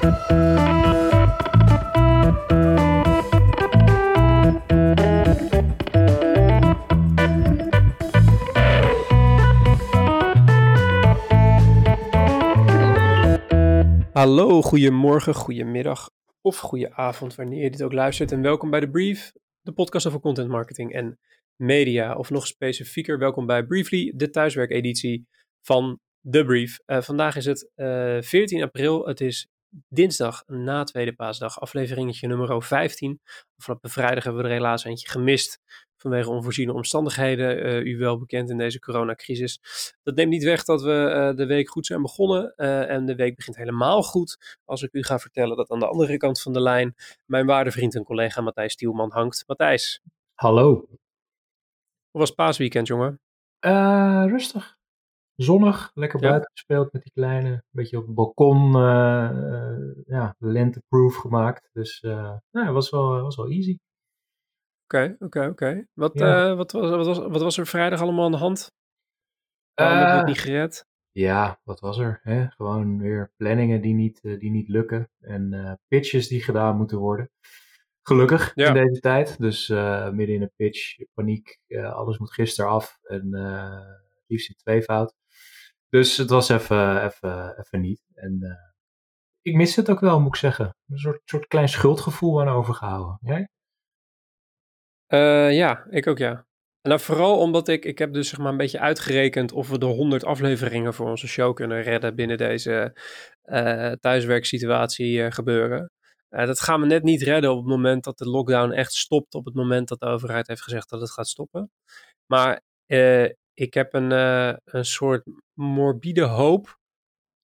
Hallo, goedemorgen, goedemiddag of goede avond wanneer je dit ook luistert. En welkom bij de Brief, de podcast over content marketing en media. Of nog specifieker, welkom bij Briefly, de thuiswerkeditie van The Brief. Uh, vandaag is het uh, eh, 14 april, het is dinsdag na tweede paasdag, afleveringetje nummer 15. Afgelopen vrijdag hebben we er helaas eentje gemist vanwege onvoorziene omstandigheden. Uh, u wel bekend in deze coronacrisis. Dat neemt niet weg dat we uh, de week goed zijn begonnen. Uh, en de week begint helemaal goed als ik u ga vertellen dat aan de andere kant van de lijn mijn waarde vriend en collega Matthijs Stielman hangt. Matthijs. Hallo. Hoe was paasweekend, jongen? rustig. Zonnig, lekker buiten gespeeld met die kleine. Een beetje op het balkon, ja, lenteproof gemaakt. Dus nou, het was wel, was wel easy. Oké, oké, oké. Wat, was, wat, was, wat was er vrijdag allemaal aan de hand? Waarom heb je het niet gered? Ja, wat was er? Hè? Gewoon weer planningen die niet, die niet lukken. En uh, pitches die gedaan moeten worden. Gelukkig ja. in deze tijd. Dus midden in een pitch, paniek, alles moet gisteren af. En liefst in tweevoud. Dus het was even, even, even niet. En ik mis het ook wel, moet ik zeggen. Een soort, soort klein schuldgevoel aan overgehouden. Jij? Uh, ja, ik ook ja. En dan vooral omdat ik, ik heb dus zeg maar een beetje uitgerekend of we de 100 afleveringen voor onze show kunnen redden binnen deze uh, thuiswerksituatie uh, gebeuren. dat gaan we net niet redden op het moment dat de lockdown echt stopt, op het moment dat de overheid heeft gezegd dat het gaat stoppen. Maar ik heb een, een soort morbide hoop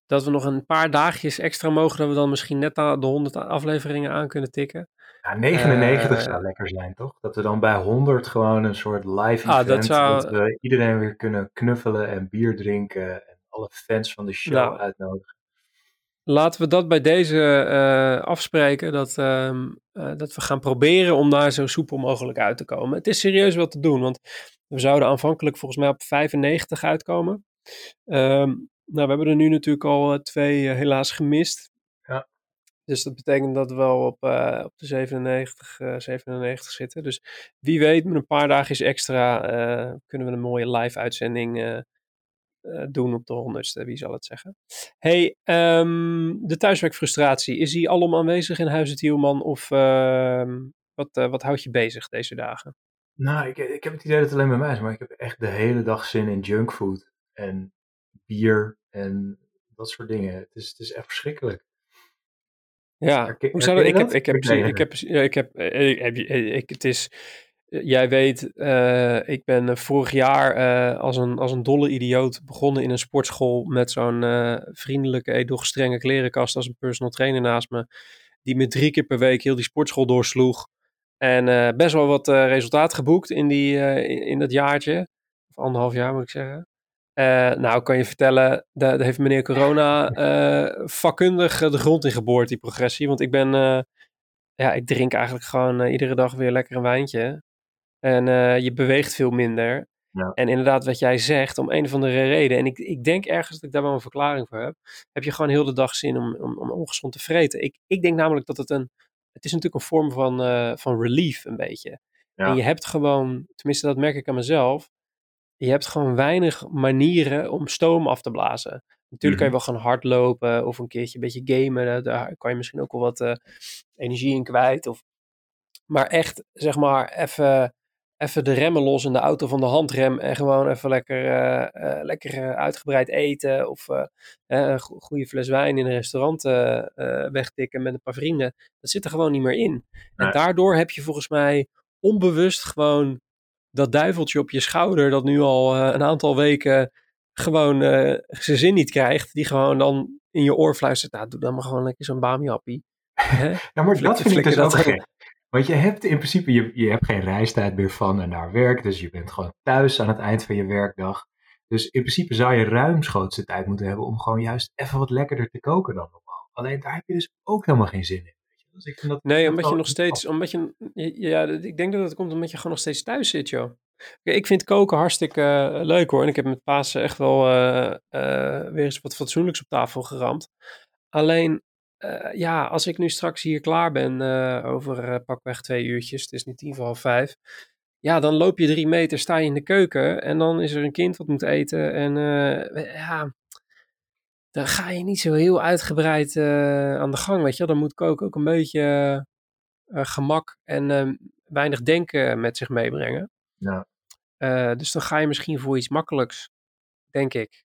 dat we nog een paar dagjes extra mogen, dat we dan misschien net de 100 afleveringen aan kunnen tikken. Ja, 99 uh, zou lekker zijn, toch? Dat we dan bij 100 gewoon een soort live ah, event, dat, zou... dat, we iedereen weer kunnen knuffelen en bier drinken en alle fans van de show nou, uitnodigen. Laten we dat bij deze uh, afspreken, dat, uh, dat we gaan proberen om daar zo soepel mogelijk uit te komen. Het is serieus wat te doen, want we zouden aanvankelijk volgens mij op 95 uitkomen. Um, nou, we hebben er nu natuurlijk al eh, twee helaas gemist. Dus dat betekent dat we wel op, uh, op de 97, uh, 97 zitten. Dus wie weet, met een paar dagjes extra uh, kunnen we een mooie live uitzending eh, doen op de honderdste, wie zal het zeggen. hey, um, de thuiswerkfrustratie, is die alom aanwezig in Huizen Tielman of ehm, wat, wat houdt je bezig deze dagen? Nou, ik, ik heb het idee dat het alleen bij mij is, maar ik heb echt de hele dag zin in junkfood en bier en dat soort dingen. Het is, het is echt verschrikkelijk. Ja, hoe zou dat? Ik heb, ik heb, ik heb, ik heb, ik ik, het is, jij weet, uh, ik ben vorig jaar uh, als, een, als een dolle idioot begonnen in een sportschool met zo'n uh, vriendelijke, edoch strenge klerenkast als een personal trainer naast me, die me drie keer per week heel die sportschool doorsloeg. En best wel wat resultaat geboekt in, die, in, in dat jaartje, of anderhalf jaar moet ik zeggen. Nou, kan je vertellen, daar heeft meneer Corona vakkundig de grond in geboord, die progressie. Want ik ben, ja, ik drink eigenlijk gewoon iedere dag weer lekker een wijntje. En je beweegt veel minder. Ja. En inderdaad, wat jij zegt, om een of andere reden, en ik, ik denk ergens dat ik daar wel een verklaring voor heb, heb je gewoon heel de dag zin om, om, om ongezond te vreten. Ik, ik denk namelijk dat het een, het is natuurlijk een vorm van, van relief een beetje. Ja. En je hebt gewoon, tenminste dat merk ik aan mezelf, je hebt gewoon weinig manieren om stoom af te blazen. Natuurlijk kan je mhm. wel gaan hardlopen of een keertje een beetje gamen. Daar kan je misschien ook wel wat uh, energie in kwijt. Of... Maar echt, zeg maar, even, even de remmen los in de auto van de handrem. En gewoon even lekker, uh, uh, lekker uitgebreid eten. Of een goede fles wijn in een restaurant wegtikken met een paar vrienden. Dat zit er gewoon niet meer in. En daardoor heb je volgens mij onbewust gewoon dat duiveltje op je schouder, dat nu al een aantal weken gewoon zijn zin niet krijgt, die gewoon dan in je oor fluistert, nou doe dan maar gewoon lekker zo'n bamiappie. ja, maar dat vind ik dus ook gek. Want je hebt in principe, je, je hebt geen reistijd meer van en naar werk, dus je bent gewoon thuis aan het eind van je werkdag. Dus in principe zou je ruimschoots de tijd moeten hebben om gewoon juist even wat lekkerder te koken dan normaal. Alleen daar heb je dus ook helemaal geen zin in. Dus ik vind dat nee, omdat je nog steeds, omdat je, ja, ik denk dat het komt omdat je gewoon nog steeds thuis zit, joh. Ik vind koken hartstikke uh, leuk hoor. En ik heb met Pasen echt wel uh, uh, weer eens wat fatsoenlijks op tafel geramd. Alleen, ja, als ik nu straks hier klaar ben over pakweg twee uurtjes, het is nu tien voor half vijf. Ja, dan loop je drie meter, sta je in de keuken en dan is er een kind wat moet eten. En ja, dan ga je niet zo heel uitgebreid aan de gang, weet je. Dan moet koken ook een beetje gemak en ehm, weinig denken met zich meebrengen. Ja. dus dan ga je misschien voor iets makkelijks, denk ik.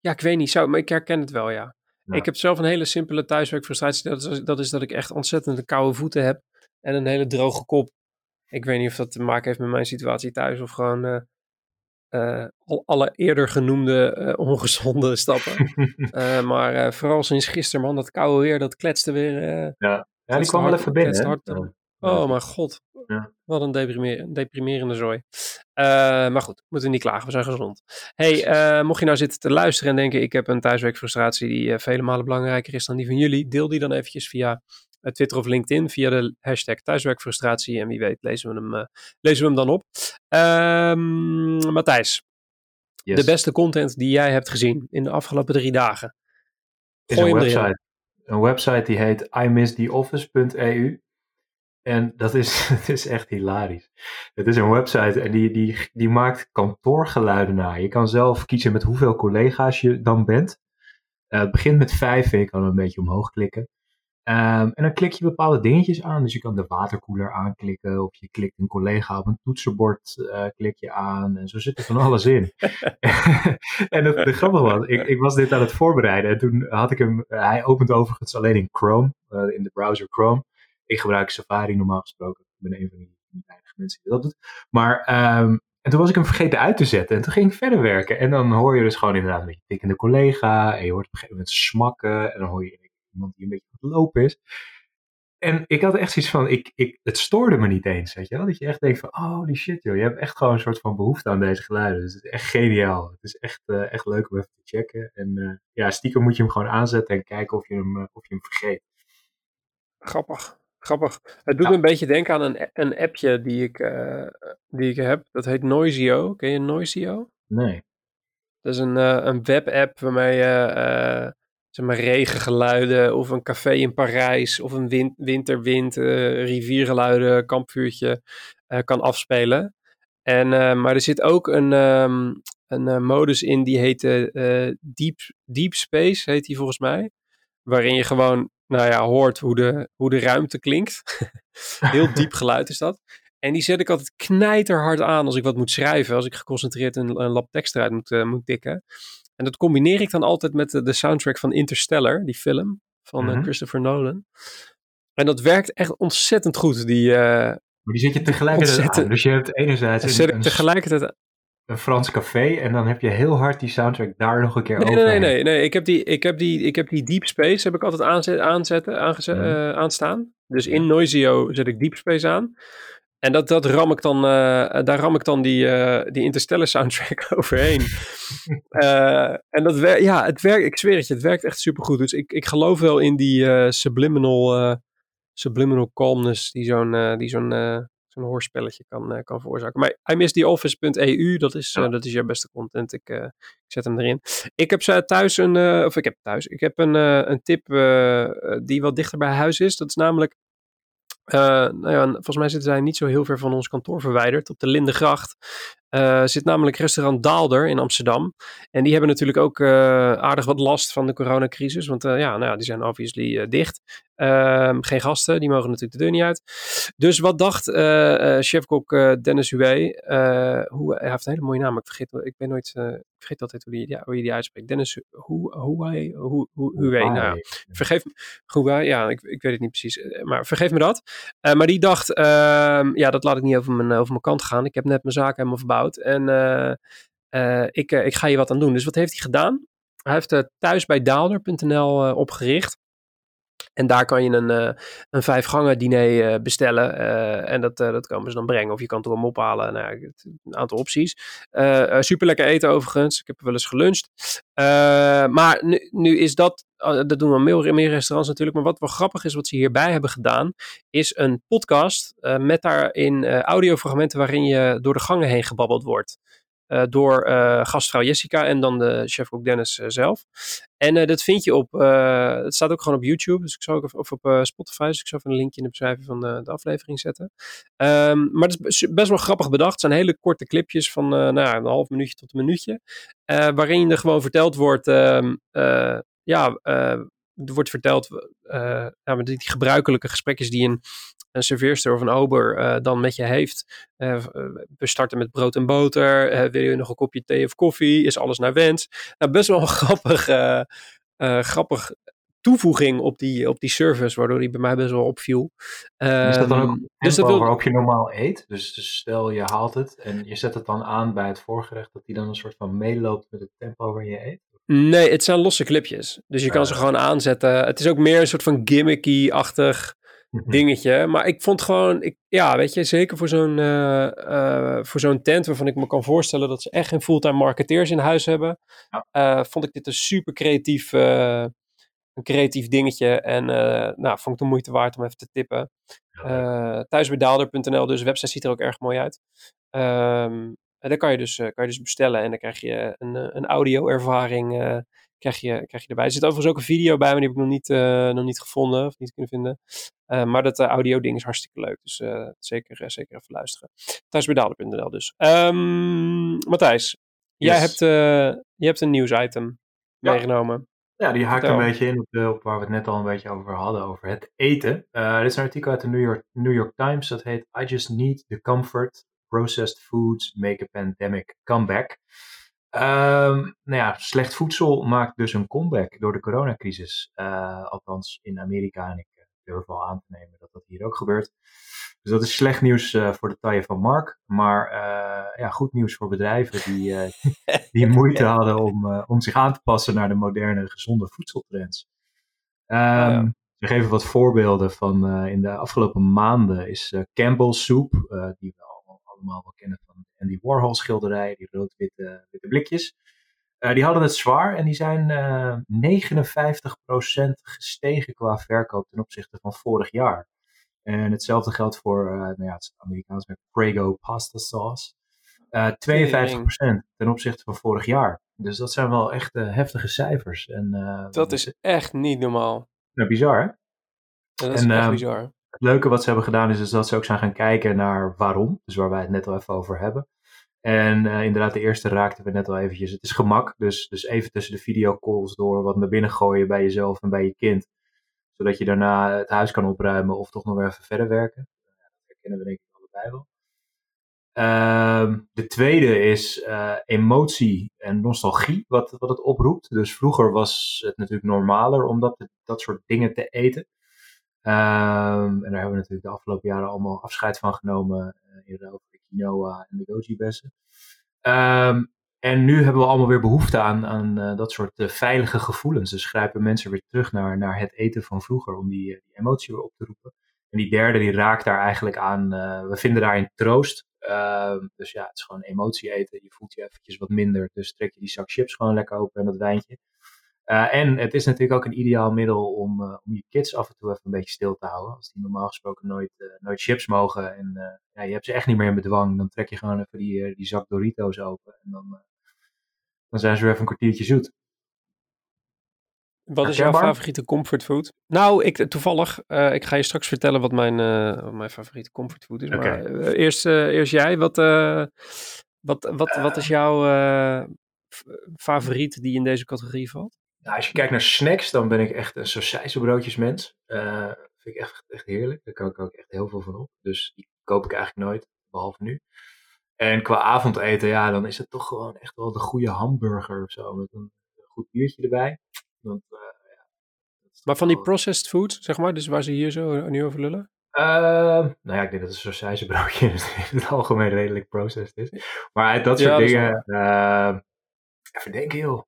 Ja, ik weet niet, zo, maar ik herken het wel, ja. Ik heb zelf een hele simpele thuiswerkfrustratie. Dat is, dat is dat ik echt ontzettend koude voeten heb en een hele droge kop. Ik weet niet of dat te maken heeft met mijn situatie thuis of gewoon uh, uh, alle eerder genoemde uh, ongezonde stappen. maar vooral sinds gisteren, man, dat koude weer, dat kletste weer. ja. ja, die kwam wel even binnen. Oh, mijn god. Ja. Wat een deprimer deprimerende zooi. Uh, maar goed, moeten we niet klagen, we zijn gezond. hey, uh, mocht je nou zitten te luisteren en denken... ik heb een thuiswerkfrustratie die uh, vele malen belangrijker is dan die van jullie... deel die dan eventjes via Twitter of LinkedIn... via de hashtag thuiswerkfrustratie. En wie weet lezen we hem, lezen we hem dan op. Ehm, Matthijs, yes. de beste content die jij hebt gezien in de afgelopen drie dagen. Is een website. Een website die heet imisstheoffice.eu. En dat is, het is echt hilarisch. Het is een website en die, die, die maakt kantoorgeluiden na. Je kan zelf kiezen met hoeveel collega's je dan bent. Uh, het begint met vijf, je kan een beetje omhoog klikken. Um, en dan klik je bepaalde dingetjes aan. Dus je kan de waterkoeler aanklikken. Of je klikt een collega op een toetsenbord uh, klik je aan. En zo zit er van alles in. en het, de grappige was, ik, ik was dit aan het voorbereiden. En toen had ik hem, hij opent overigens alleen in Chrome. Uh, in de browser Chrome. Ik gebruik Safari normaal gesproken. Ik ben een van die, weinige mensen die dat doet. Maar, um, en toen was ik hem vergeten uit te zetten. En toen ging ik verder werken. En dan hoor je dus gewoon inderdaad een beetje tikkende collega. En je hoort op een gegeven moment smakken. En dan hoor je iemand die een beetje aan het lopen is. En ik had echt zoiets van, ik, ik, het stoorde me niet eens, weet je wel. Dat je echt denkt van, oh die shit joh, je hebt echt gewoon een soort van behoefte aan deze geluiden. Dus het is echt geniaal. Het is echt, uh, echt leuk om even te checken. En uh, ja, stiekem moet je hem gewoon aanzetten en kijken of je hem, uh, of je hem vergeet. Grappig. Grappig. Het doet me een beetje denken aan een, een appje die ik, uh, die ik heb. Dat heet Noisio. Ken je Noisio? Nee. Dat is een, uh, een webapp waarmee je uh, zeg maar regengeluiden of een café in Parijs of een win winterwind, riviergeluiden, kampvuurtje kan afspelen. En, maar er zit ook een, um, een modus in die heet Deep, Deep Space, heet die volgens mij. Waarin je gewoon nou ja, hoort hoe de, hoe de ruimte klinkt. Heel diep geluid is dat. En die zet ik altijd knijterhard aan als ik wat moet schrijven. Als ik geconcentreerd een, een lab tekst eruit moet, uh, moet tikken. En dat combineer ik dan altijd met de, de soundtrack van Interstellar, die film van mm -hmm. uh, Christopher Nolan. En dat werkt echt ontzettend goed. Die, uh, maar die zet je tegelijkertijd aan. Dus je hebt enerzijds... Zet ik tegelijkertijd een Frans café en dan heb je heel hard die soundtrack daar nog een keer nee, over. Nee, nee, nee, Ik heb die, ik heb die, ik heb die Deep Space heb ik altijd aanzet, aanzetten, aangezet, uh, aanstaan. Dus in Noisio zet ik Deep Space aan. En dat, dat ram ik dan, uh, daar ram ik dan die, uh, die Interstellar soundtrack overheen. en dat werkt, ja, het werkt, ik zweer het je, het werkt echt supergoed. Dus ik, ik geloof wel in die subliminal, subliminal calmness die zo'n die zo'n een hoorspelletje kan, uh, kan veroorzaken. Maar imisstheoffice.eu, dat is, ja. uh, dat is jouw beste content. Ik, uh, ik zet hem erin. Ik heb thuis een, of ik heb thuis, ik heb een, een tip die wat dichter bij huis is. Dat is namelijk uh, nou ja, volgens mij zitten zij niet zo heel ver van ons kantoor verwijderd. Op de Lindengracht uh, zit namelijk restaurant Daalder in Amsterdam. En die hebben natuurlijk ook uh, aardig wat last van de coronacrisis. Want ja, nou ja, die zijn obviously dicht. Ehm, geen gasten, die mogen natuurlijk de deur niet uit. Dus wat dacht chefkok Dennis Huwe? hoe, hij heeft een hele mooie naam, ik vergeet, ik ben nooit, ik vergeet altijd hoe, die, ja, hoe je die uitspreekt. Dennis Huwe, Huwe, nou vergeef me, ja, ik, ik weet het niet precies. Maar vergeef me dat. Uh, maar die dacht, uh, ja, dat laat ik niet over mijn, over mijn kant gaan. Ik heb net mijn zaak helemaal verbouwd en uh, ik, ik ga hier wat aan doen. Dus wat heeft hij gedaan? Hij heeft thuis bij Daalder.nl opgericht. En daar kan je een, uh, een vijf gangen diner uh, bestellen. Uh, en dat, dat komen ze dan brengen. Of je kan het erom ophalen. Nou, een aantal opties. super lekker eten overigens. Ik heb wel eens geluncht. maar nu, nu is dat. dat doen we meer, meer restaurants natuurlijk. Maar wat wel grappig is, wat ze hierbij hebben gedaan. Is een podcast met daarin audiofragmenten waarin je door de gangen heen gebabbeld wordt. Door gastvrouw Jessica en dan de chef-kok Dennis zelf. En dat vind je op, het staat ook gewoon op YouTube, dus ik zal ook of op Spotify, dus ik zal even een linkje in de beschrijving van de, de aflevering zetten. Um, maar het is best wel grappig bedacht. Het zijn hele korte clipjes van nou ja, een half minuutje tot een minuutje, waarin er gewoon verteld wordt, ehm, ja, er wordt verteld, uh, ja, die gebruikelijke gesprekjes die een, een serveerster of een ober uh, dan met je heeft. Uh, we starten met brood en boter. wil je nog een kopje thee of koffie? Is alles naar wens? Nou, best wel een grappig, grappig toevoeging op die, op die service, waardoor die bij mij best wel opviel. Is dat dan ook ehm, dus dat wil... waarop je normaal eet? Dus, dus, stel je haalt het en je zet het dan aan bij het voorgerecht, dat die dan een soort van meeloopt met het tempo waar je eet? Nee, het zijn losse clipjes. Dus je kan ze gewoon aanzetten. Het is ook meer een soort van gimmicky-achtig. Dingetje. Maar ik vond gewoon, ik, ja, weet je, zeker voor zo'n uh, voor zo'n tent waarvan ik me kan voorstellen dat ze echt geen fulltime marketeers in huis hebben, ja. vond ik dit een super creatief, een creatief dingetje. En nou, vond ik de moeite waard om even te tippen. Thuisbedaalder.nl, dus de website ziet er ook erg mooi uit. Um, en dan kan je, dus, eh, kan je dus bestellen en dan krijg je een, eh, een audio-ervaring krijg je, krijg je erbij. Er zit overigens ook een video bij, maar die heb ik nog niet, nog niet gevonden of niet kunnen vinden. maar dat audio-ding is hartstikke leuk, dus zeker, zeker even luisteren. Thuisbedalen.nl dus. Um, Matthijs, jij hebt, je hebt een nieuwsitem ja. meegenomen. Ja, die haakt een beetje in op, op, waar we het net al een beetje over hadden, over het eten. dit is een artikel uit de New York, New York Times, dat heet I Just Need the Comfort processed foods make a pandemic comeback. Um, nou ja, slecht voedsel maakt dus een comeback door de coronacrisis. Uh, althans in Amerika en ik eh, durf wel aan te nemen dat dat hier ook gebeurt. Dus dat is slecht nieuws uh, voor de taille van Mark. Maar uh, ja, goed nieuws voor bedrijven die, die moeite hadden om, om zich aan te passen naar de moderne gezonde voedseltrends. Um, ja. Ik geef wat voorbeelden van in de afgelopen maanden is Campbell's Soup, die we allemaal wel van Andy Warhol schilderijen, die rood-witte witte blikjes. Uh, die hadden het zwaar en die zijn uh, eh, 59% gestegen qua verkoop ten opzichte van vorig jaar. En hetzelfde geldt voor uh, nou ja, het Amerikaans met Prego pasta sauce. 52% ten opzichte van vorig jaar. Dus dat zijn wel echt heftige cijfers. En, dat is echt niet normaal. Nou, bizar hè? Dat is en, echt ehm, bizar. Het leuke wat ze hebben gedaan is, is dat ze ook zijn gaan kijken naar waarom. Dus waar wij het net al even over hebben. En uh, inderdaad, de eerste raakten we net al eventjes. Het is gemak, dus, dus even tussen de videocalls door wat naar binnen gooien bij jezelf en bij je kind. Zodat je daarna het huis kan opruimen of toch nog even verder werken. Dat herkennen we denk ik allebei wel. Uh, de tweede is uh, emotie en nostalgie, wat, wat het oproept. Dus vroeger was het natuurlijk normaler om dat, dat soort dingen te eten. Um, en daar hebben we natuurlijk de afgelopen jaren allemaal afscheid van genomen. Uh, eerder over de quinoa en de goji-bessen. Um, en nu hebben we allemaal weer behoefte aan, aan uh, dat soort uh, veilige gevoelens. Dus grijpen mensen weer terug naar, naar het eten van vroeger om die, die emotie weer op te roepen. En die derde die raakt daar eigenlijk aan. we vinden daarin troost. Uh, dus ja, het is gewoon emotie eten. Je voelt je eventjes wat minder. Dus trek je die zak chips gewoon lekker open en dat wijntje. Uh, en het is natuurlijk ook een ideaal middel om, uh, om je kids af en toe even een beetje stil te houden. Als die normaal gesproken nooit, uh, nooit chips mogen en ja, je hebt ze echt niet meer in bedwang, dan trek je gewoon even die, die zak Doritos open en dan, dan zijn ze weer even een kwartiertje zoet. Wat is jouw favoriete comfortfood? Nou, ik, toevallig, ik ga je straks vertellen wat mijn, mijn favoriete comfortfood is. Okay. Maar eerst, eerst jij, wat, wat, wat, wat is jouw favoriet die in deze categorie valt? Nou, als je kijkt naar snacks, dan ben ik echt een sausijzenbroodjesmens. Uh, vind ik echt, echt heerlijk. Daar kan ik ook echt heel veel van op. Dus die koop ik eigenlijk nooit, behalve nu. En qua avondeten, ja, dan is het toch gewoon echt wel de goede hamburger of zo. Met een goed biertje erbij. Want, uh, ja, maar van die processed food, zeg maar, dus waar ze hier zo nu over lullen? Uh, nou ja, ik denk dat een sausijzenbroodje in het algemeen redelijk processed is. Maar dat soort dingen, uh, even denken joh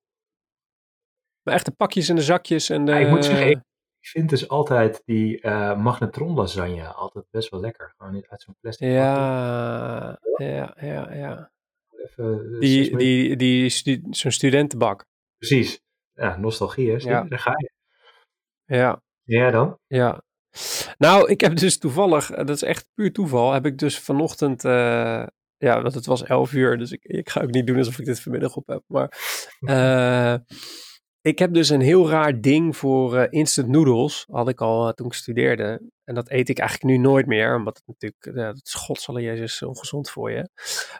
echt de pakjes en de zakjes en de... ik moet zeggen, ik vind dus altijd die uh, magnetron lasagne altijd best wel lekker. Gewoon niet uit zo'n plastic ja, ja, ja, ja. Even, eh, die, die, die, stu zo'n studentenbak. Precies. Ja, nostalgie, hè? Ja. Daar ga je. Ja. Ja, dan? Ja. Nou, ik heb dus toevallig, dat is echt puur toeval, heb ik dus vanochtend uh, Ja, want het was 11 uur, dus ik, ik ga ook niet doen alsof ik dit vanmiddag op heb. Maar uh, ik heb dus een heel raar ding voor uh, instant noodles. Had ik al uh, toen ik studeerde. En dat eet ik eigenlijk nu nooit meer. Omdat het natuurlijk, uh, dat is godsalle jezus ongezond voor je.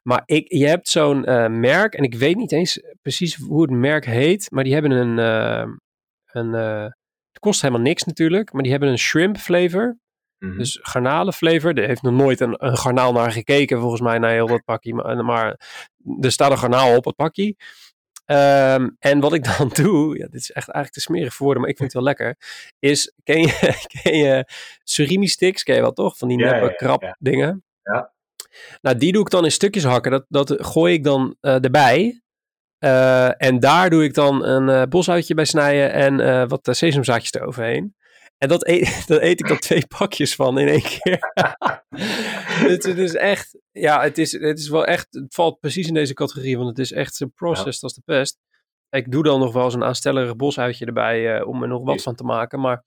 Maar ik, je hebt zo'n merk. En ik weet niet eens precies hoe het merk heet. Maar die hebben een... een het kost helemaal niks natuurlijk. Maar die hebben een shrimp flavor. Mm -hmm. Dus garnalenflavor. Er heeft nog nooit een, een, garnaal naar gekeken volgens mij. Naar heel dat pakje. Maar, maar er staat een garnaal op het pakje. Um, en wat ik dan doe, ja, dit is echt eigenlijk te smerig voor woorden, maar ik vind het wel lekker, is, ken je, ken je surimi sticks, ken je wel toch? Van die neppe ja, ja. dingen. Ja. Nou, die doe ik dan in stukjes hakken, dat, dat gooi ik dan uh, erbij. Uh, en daar doe ik dan een uh, bosuitje bij snijden en wat sesamzaadjes eroverheen. En dat eet, dat eet ik dan twee pakjes van in één keer. het, het, is echt, ja, het is, het is wel echt, het valt precies in deze categorie, want het is echt zo processed ja. als de pest. Ik doe dan nog wel eens een aanstellerig bosuitje erbij uh, om er nog wat van te maken, maar...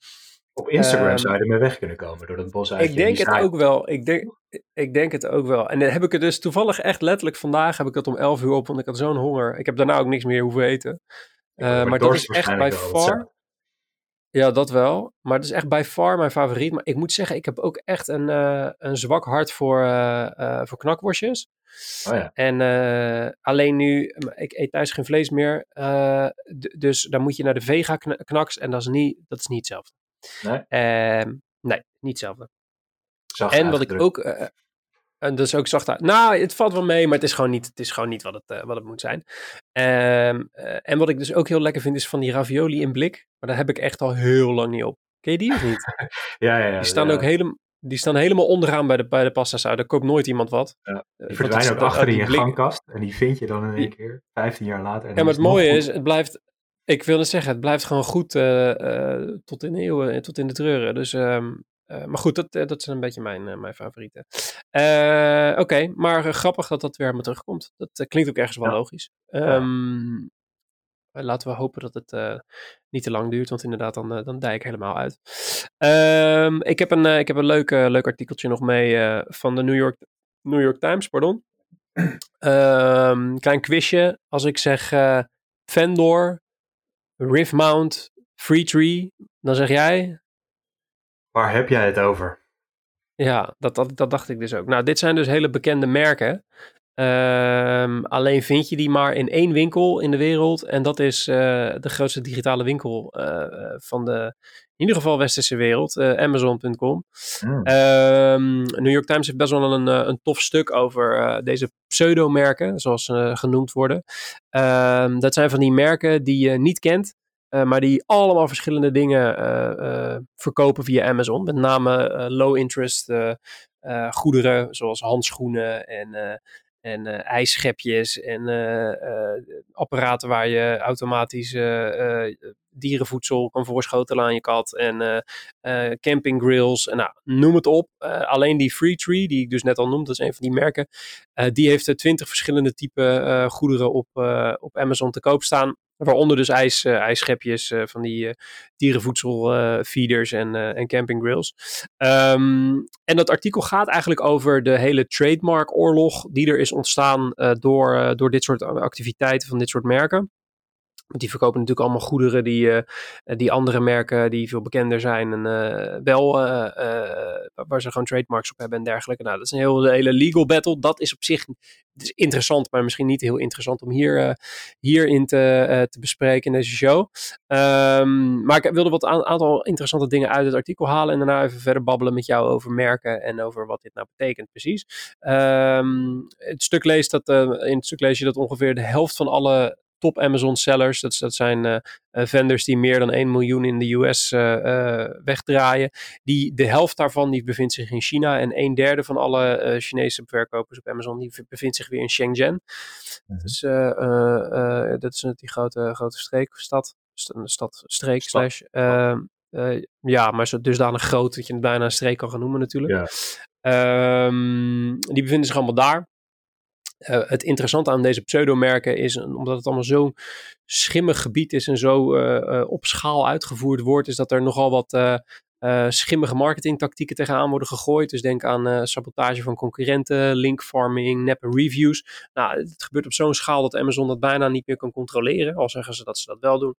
Op Instagram uh, zou je ermee weg kunnen komen door dat bosuitje. Ik denk het ook wel. Ik denk, ik denk het ook wel. En dan heb ik het dus toevallig echt letterlijk vandaag heb ik het om 11 uur op, want ik had zo'n honger. Ik heb daarna ook niks meer hoeven eten. Uh, maar dat is echt bij far... Ja, dat wel. Maar het is echt bij far mijn favoriet. Maar ik moet zeggen, ik heb ook echt een, uh, een zwak hart voor, uh, uh, voor knakworstjes. Oh ja. En alleen nu, ik eet thuis geen vlees meer. dus dan moet je naar de vega knaks. En dat is niet, dat is niet hetzelfde. Nee? Ehm, nee, niet hetzelfde. Zacht en wat ik ook... En dus ook zacht uit. Nou, het valt wel mee, maar het is gewoon niet, het is gewoon niet wat, het, uh, wat het moet zijn. Um, uh, en wat ik dus ook heel lekker vind, is van die ravioli in blik. Maar daar heb ik echt al heel lang niet op. Ken je die of niet? ja, ja, ja. Die staan ja. ook helemaal... Die staan helemaal onderaan bij de, bij de pasta's uit. Daar koopt nooit iemand wat. Ja, die verdwijnen ook achter in je blik... gangkast. En die vind je dan in één keer, 15 jaar later. En ja, maar het mooie is, het blijft... Ik wil het zeggen, het blijft gewoon goed uh, uh, tot in de eeuwen, tot in de treuren. Dus um, uh, maar goed, dat, dat zijn een beetje mijn, uh, mijn favorieten. Uh, Oké, okay, maar grappig dat dat weer helemaal terugkomt. Dat klinkt ook ergens wel ja. logisch. Um, ja. Laten we hopen dat het niet te lang duurt, want inderdaad, dan, dan dijk ik helemaal uit. Um, ik heb een, ik heb een leuk, leuk artikeltje nog mee van de New York, New York Times, pardon. Um, klein quizje. Als ik zeg Fendor, Riftmount, Free Tree, dan zeg jij Waar heb jij het over? Ja, dat, dat, dat dacht ik dus ook. Nou, dit zijn dus hele bekende merken. Um, alleen vind je die maar in één winkel in de wereld. En dat is uh, de grootste digitale winkel uh, van de, in ieder geval westerse wereld, uh, Amazon.com. Mm. Um, New York Times heeft best wel een, een tof stuk over deze pseudo-merken, zoals ze genoemd worden. Um, dat zijn van die merken die je niet kent. Uh, maar die allemaal verschillende dingen uh, uh, verkopen via Amazon. Met name low interest goederen, zoals handschoenen en, en ijsschepjes en apparaten waar je automatisch dierenvoedsel kan voorschotelen aan je kat. En campinggrills, en nou, noem het op. alleen die Free Tree, die ik dus net al noemde, dat is een van die merken. die heeft twintig verschillende type goederen op, op Amazon te koop staan. Waaronder dus ijs, uh, ijsschepjes uh, van die uh, dierenvoedselfeeders en, en campinggrills. Um, en dat artikel gaat eigenlijk over de hele trademark-oorlog die er is ontstaan door, door dit soort activiteiten van dit soort merken. Die verkopen natuurlijk allemaal goederen die, uh, die andere merken die veel bekender zijn en uh, wel uh, waar ze gewoon trademarks op hebben en dergelijke. Nou, dat is een heel, hele legal battle. Dat is op zich is interessant, maar misschien niet heel interessant om hier, hierin te, te bespreken in deze show. Um, maar ik wilde wat een aantal interessante dingen uit het artikel halen en daarna even verder babbelen met jou over merken en over wat dit nou betekent precies. Um, het stuk leest dat, in het stuk lees je dat ongeveer de helft van alle top Amazon sellers. Dat, dat zijn uh, vendors die meer dan 1 miljoen in de US uh, wegdraaien. Die, de helft daarvan die bevindt zich in China. En een derde van alle Chinese verkopers op Amazon die bevindt zich weer in Shenzhen. Mm-hmm. Dus dat is die grote, grote streek, stad. Stad, streek, slash. Uh, ja, maar zo dusdanig groot dat je het bijna een streek kan gaan noemen natuurlijk. Ja. Um, die bevinden zich allemaal daar. Uh, het interessante aan deze pseudomerken is, omdat het allemaal zo'n schimmig gebied is en zo uh, uh, op schaal uitgevoerd wordt, is dat er nogal wat schimmige marketingtactieken tegenaan worden gegooid. Dus denk aan sabotage van concurrenten, linkfarming, neppe reviews. Nou, het gebeurt op zo'n schaal dat Amazon dat bijna niet meer kan controleren. Al zeggen ze dat ze dat wel doen.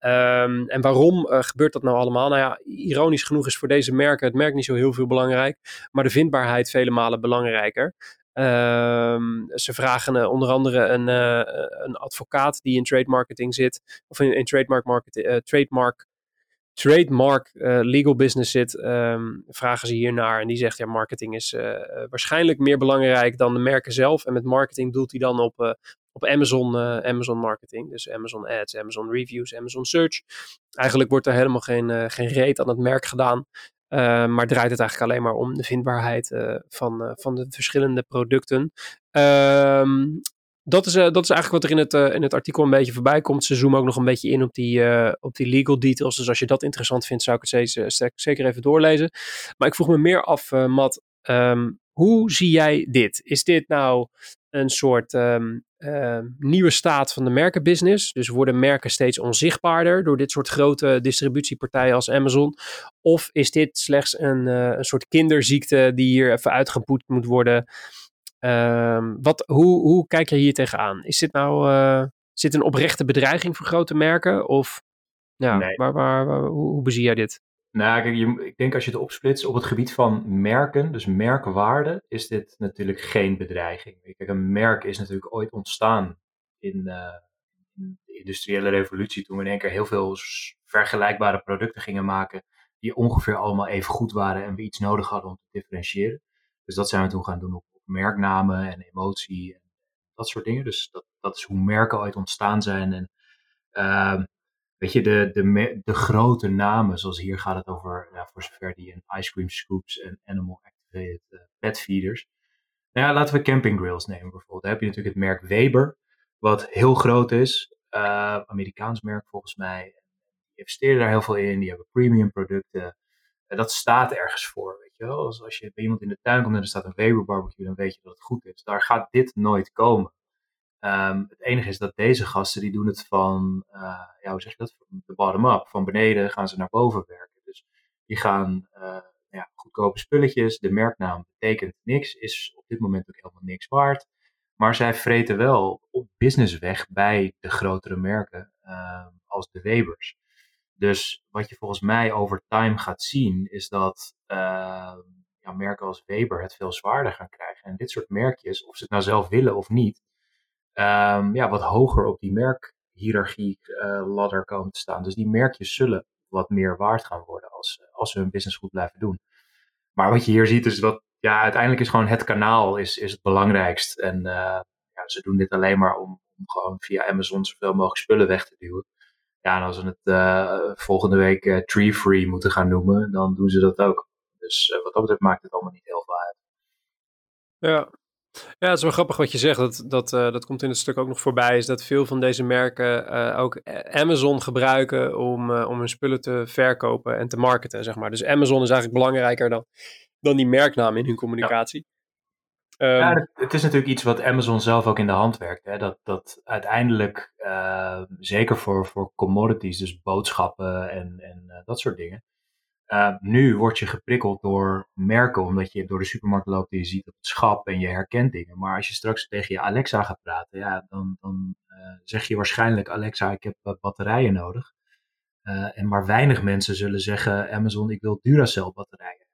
Um, en waarom gebeurt dat nou allemaal? Nou ja, ironisch genoeg is voor deze merken het merk niet zo heel veel belangrijk. Maar de vindbaarheid vele malen belangrijker. Um, ze vragen onder andere een, een advocaat die in trade marketing zit, of in, trademark, marketing, trademark trademark legal business zit, um, vragen ze hiernaar. En die zegt, ja, marketing is waarschijnlijk meer belangrijk dan de merken zelf. En met marketing doelt hij dan op, op Amazon, Amazon marketing. Dus Amazon ads, Amazon reviews, Amazon search. Eigenlijk wordt er helemaal geen, geen reet aan het merk gedaan. Maar draait het eigenlijk alleen maar om de vindbaarheid van, van de verschillende producten. Um, dat is, uh, dat is eigenlijk wat er in het, in het artikel een beetje voorbij komt. Ze zoomen ook nog een beetje in op die, op die legal details. Dus als je dat interessant vindt, zou ik het zeker, zeker even doorlezen. Maar ik vroeg me meer af, Matt. Um, hoe zie jij dit? Is dit nou een soort nieuwe staat van de merkenbusiness? Dus worden merken steeds onzichtbaarder door dit soort grote distributiepartijen als Amazon? Of is dit slechts een, een soort kinderziekte die hier even uitgepoet moet worden? Um, wat, hoe, hoe kijk je hier tegenaan? Is dit nou is dit een oprechte bedreiging voor grote merken? Of ja, nee. waar, waar, waar, hoe, hoe bezie jij dit? Nou, ik denk als je het opsplitst op het gebied van merken, dus merkwaarde, is dit natuurlijk geen bedreiging. Kijk, een merk is natuurlijk ooit ontstaan in, uh, in de industriële revolutie, toen we in één keer heel veel vergelijkbare producten gingen maken, die ongeveer allemaal even goed waren en we iets nodig hadden om te differentiëren. Dus dat zijn we toen gaan doen op merknamen en emotie en dat soort dingen. Dus dat, dat is hoe merken ooit ontstaan zijn. En uh, weet je, de, de, de grote namen, zoals hier gaat het over, voor zover die in ice cream scoops en animal activated uh, pet feeders. Nou ja, laten we camping grills nemen bijvoorbeeld. Daar heb je natuurlijk het merk Weber, wat heel groot is. Uh, Amerikaans merk volgens mij. Die investeren daar heel veel in. Die hebben premium producten. En dat staat ergens voor. Als, als je bij iemand in de tuin komt en er staat een Weber barbecue, dan weet je dat het goed is. Daar gaat dit nooit komen. Um, het enige is dat deze gasten, die doen het van, uh, ja, hoe zeg je dat, de bottom-up. Van beneden gaan ze naar boven werken. Dus die gaan uh, ja, goedkope spulletjes. De merknaam betekent niks, is op dit moment ook helemaal niks waard. Maar zij vreten wel op businessweg bij de grotere merken uh, als de Webers. Dus wat je volgens mij over time gaat zien, is dat uh, ja, merken als Weber het veel zwaarder gaan krijgen. En dit soort merkjes, of ze het nou zelf willen of niet, um, ja, wat hoger op die merkhierarchie uh, ladder komen te staan. Dus die merkjes zullen wat meer waard gaan worden als, als ze hun business goed blijven doen. Maar wat je hier ziet is dat ja, uiteindelijk is gewoon het kanaal is, is het belangrijkst. En uh, ja, ze doen dit alleen maar om, om gewoon via Amazon zoveel mogelijk spullen weg te duwen. Ja, en als we het volgende week tree free moeten gaan noemen, dan doen ze dat ook. Dus wat dat betreft maakt het allemaal niet heel veel uit. Ja. Ja, het is wel grappig wat je zegt. Dat, dat, dat komt in het stuk ook nog voorbij. Is dat veel van deze merken ook Amazon gebruiken om, om hun spullen te verkopen en te marketen, zeg maar. Dus Amazon is eigenlijk belangrijker dan, dan die merknaam in hun communicatie. Ja. Ja, ehm, het is natuurlijk iets wat Amazon zelf ook in de hand werkt. Hè? Dat, dat uiteindelijk, zeker voor, voor commodities, dus boodschappen en, en dat soort dingen. Uh, nu word je geprikkeld door merken, omdat je door de supermarkt loopt en je ziet op het schap en je herkent dingen. Maar als je straks tegen je Alexa gaat praten, ja, dan, dan zeg je waarschijnlijk: Alexa, ik heb batterijen nodig. en maar weinig mensen zullen zeggen: Amazon, ik wil Duracell batterijen.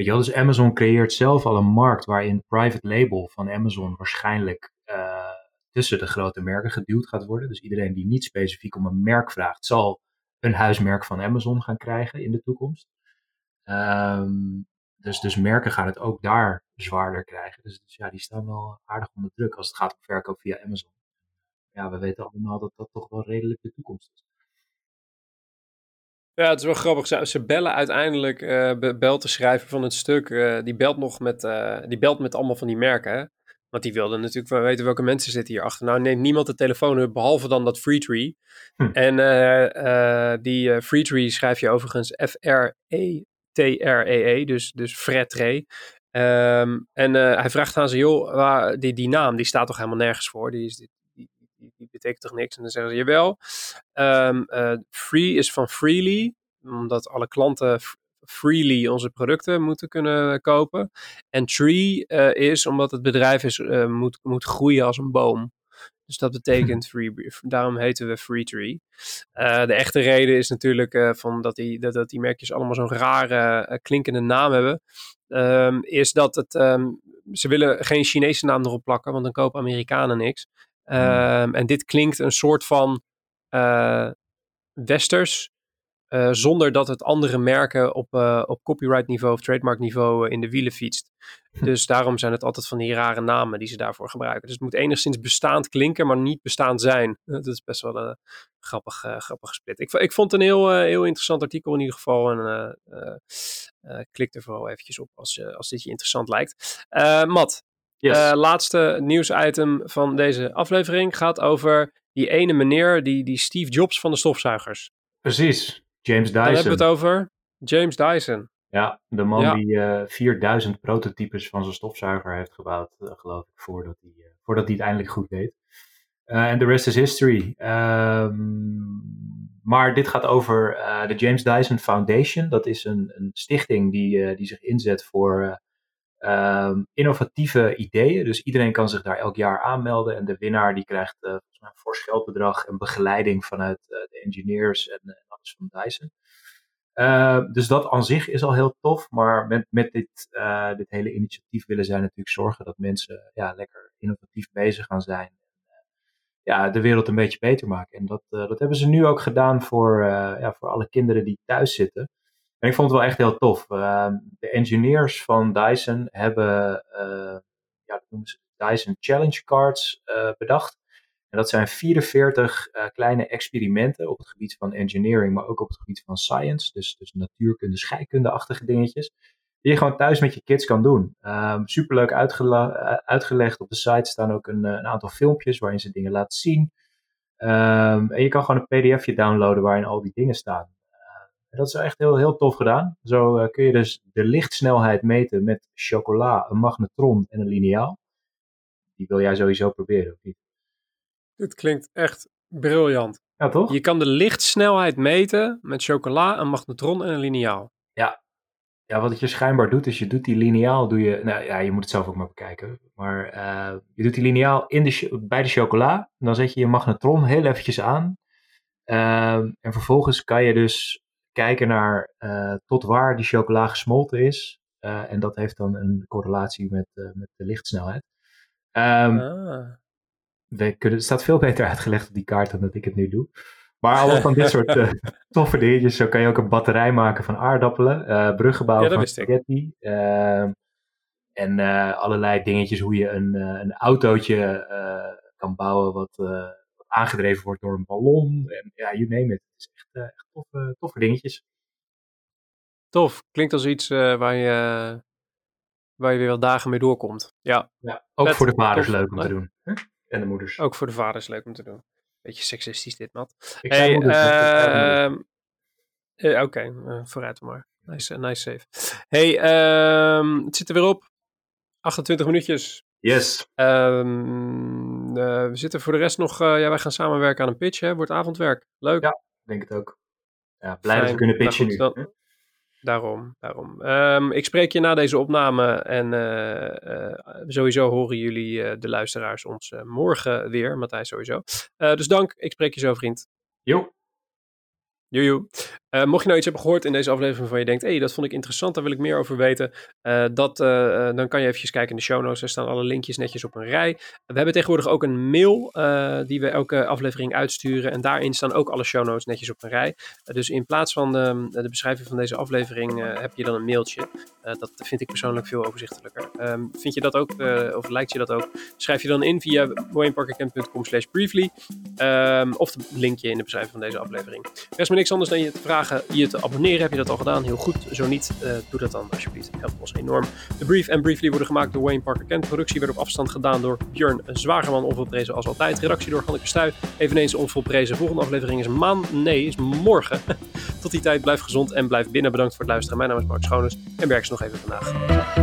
Weet je wel, dus Amazon creëert zelf al een markt waarin private label van Amazon waarschijnlijk uh, tussen de grote merken geduwd gaat worden. Dus iedereen die niet specifiek om een merk vraagt, zal een huismerk van Amazon gaan krijgen in de toekomst. Um, dus, dus merken gaan het ook daar zwaarder krijgen. Dus, dus, ja, die staan wel aardig onder druk als het gaat om verkoop via Amazon. Ja, we weten allemaal dat dat toch wel redelijk de toekomst is. Ja, het is wel grappig. Ze, bellen uiteindelijk, uh, belt de schrijver van het stuk, uh, die, belt nog met, uh, die belt met allemaal van die merken. Hè? Want die wilden natuurlijk weten welke mensen zitten hierachter. Nou neemt niemand de telefoon behalve dan dat Freetree. Hm. En die Freetree schrijf je overigens F-R-E-T-R-E-E, -E, dus, dus Fretree. Um, en hij vraagt aan ze, joh, waar, die, die naam, die staat toch helemaal nergens voor? Die is, die, die, betekent toch niks? En dan zeggen ze, jawel, um, uh, free is van freely, omdat alle klanten freely onze producten moeten kunnen kopen. En tree is omdat het bedrijf is, moet, moet groeien als een boom. Dus dat betekent free, daarom heten we Free Tree. Uh, de echte reden is natuurlijk uh, van dat, die, dat, dat die merkjes allemaal zo'n rare uh, klinkende naam hebben. Um, is dat het, um, ze willen geen Chinese naam erop plakken, want dan kopen Amerikanen niks. Um, en dit klinkt een soort van westers, uh, zonder dat het andere merken op, uh, op copyright niveau of trademark niveau uh, in de wielen fietst. Hm. Dus daarom zijn het altijd van die rare namen die ze daarvoor gebruiken. Dus het moet enigszins bestaand klinken, maar niet bestaand zijn. dat is best wel een grappig, grappig split. Ik, ik vond het een heel, heel interessant artikel in ieder geval. En klik er vooral eventjes op als, als dit je interessant lijkt. Matt, yes. laatste nieuwsitem van deze aflevering gaat over die ene meneer, die, die Steve Jobs van de stofzuigers. Precies, James Dyson. Daar hebben we het over. James Dyson. Ja, de man die uh, eh, 4000 prototypes van zijn stofzuiger heeft gebouwd, uh, geloof ik, voordat hij, uh, voordat hij het eindelijk goed deed. En de rest is history. Um, maar dit gaat over de James Dyson Foundation. Dat is een, een stichting die, die zich inzet voor um, innovatieve ideeën. Dus iedereen kan zich daar elk jaar aanmelden. En de winnaar die krijgt uh, een fors geldbedrag en begeleiding vanuit uh, de engineers en uh, alles van Dyson. Uh, dus dat aan zich is al heel tof. Maar met, met dit, dit hele initiatief willen zij natuurlijk zorgen dat mensen ja, lekker innovatief bezig gaan zijn. En, ja, de wereld een beetje beter maken. En dat, dat hebben ze nu ook gedaan voor, ja, voor alle kinderen die thuis zitten. En ik vond het wel echt heel tof. Ehm, de engineers van Dyson hebben uh, ja, noemen ze Dyson Challenge Cards uh, bedacht. En dat zijn 44 uh, eh, kleine experimenten op het gebied van engineering, maar ook op het gebied van science. Dus, dus natuurkunde, scheikunde-achtige dingetjes. Die je gewoon thuis met je kids kan doen. Um, superleuk uitgelegd. Op de site staan ook een, een, aantal filmpjes waarin ze dingen laten zien. Um, en je kan gewoon een pdfje downloaden waarin al die dingen staan dat is echt heel, heel tof gedaan. Zo uh, kun je dus de lichtsnelheid meten met chocola, een magnetron en een lineaal. Die wil jij sowieso proberen, of niet? Dit klinkt echt briljant. Ja, toch? Je kan de lichtsnelheid meten met chocola, een magnetron en een lineaal. Ja. Ja, wat het je schijnbaar doet, is je doet die lineaal, doe je, nou ja, je moet het zelf ook maar bekijken. Maar uh, je doet die lineaal in de, bij de chocola, dan zet je je magnetron heel eventjes aan. Uh, en vervolgens kan je dus kijken naar uh, tot waar die chocola gesmolten is. Uh, en dat heeft dan een correlatie met, uh, met de lichtsnelheid. Um, ah. we kunnen, het staat veel beter uitgelegd op die kaart dan dat ik het nu doe. Maar allemaal van dit soort toffe dingetjes. Zo kan je ook een batterij maken van aardappelen. bruggen bouwen ja, van spaghetti. Ehm, en allerlei dingetjes hoe je een, een autootje kan bouwen wat aangedreven wordt door een ballon. En ja, you name it. Het is echt, uh, echt toffe, toffe dingetjes. Tof. Klinkt als iets uh, waar, je, waar je weer wel dagen mee doorkomt. Ja. ja ook voor de vaders leuk om te doen. Hè? En de moeders. Ook voor de vaders leuk om te doen. Beetje seksistisch dit, Matt. Ik hey, uh, Oké, okay, vooruit maar. Nice, nice save. Hey, ehm, het zit er weer op. 28 minuutjes. Yes. Um, we zitten voor de rest nog, uh, ja, wij gaan samenwerken aan een pitch, hè? Wordt avondwerk. Leuk. Ja, denk het ook. Ja, blij dat we kunnen pitchen nu. Dan, daarom, daarom. Um, ik spreek je na deze opname en uh, sowieso horen jullie, de luisteraars, ons morgen weer. Matthijs sowieso. dus dank, ik spreek je zo, vriend. Jo. Joejoe. Uh, mocht je nou iets hebben gehoord in deze aflevering waarvan je denkt, hé, hey, dat vond ik interessant, daar wil ik meer over weten, uh, dat, uh, dan kan je eventjes kijken in de show notes. Er staan alle linkjes netjes op een rij. We hebben tegenwoordig ook een mail die we elke aflevering uitsturen en daarin staan ook alle show notes netjes op een rij. dus in plaats van de, de beschrijving van deze aflevering heb je dan een mailtje. dat vind ik persoonlijk veel overzichtelijker. Um, vind je dat ook, of lijkt je dat ook? Schrijf je dan in via wayneparkercamp.com slash briefly um, of de linkje in de beschrijving van deze aflevering. Rest niks anders dan je te vragen je te abonneren. Heb je dat al gedaan? Heel goed. Zo niet, uh, doe dat dan alsjeblieft. Helpt ons enorm. De brief en briefly worden gemaakt door Wayne Parker Kent. Productie werd op afstand gedaan door Björn Zwagerman. Onvolprezen als altijd. Redactie door Hanneke Stuy. Eveneens onvolprezen. Volgende aflevering is maand. Nee, is morgen. Tot die tijd blijf gezond en blijf binnen. Bedankt voor het luisteren. Mijn naam is Mark Schoones. En werk ze nog even vandaag.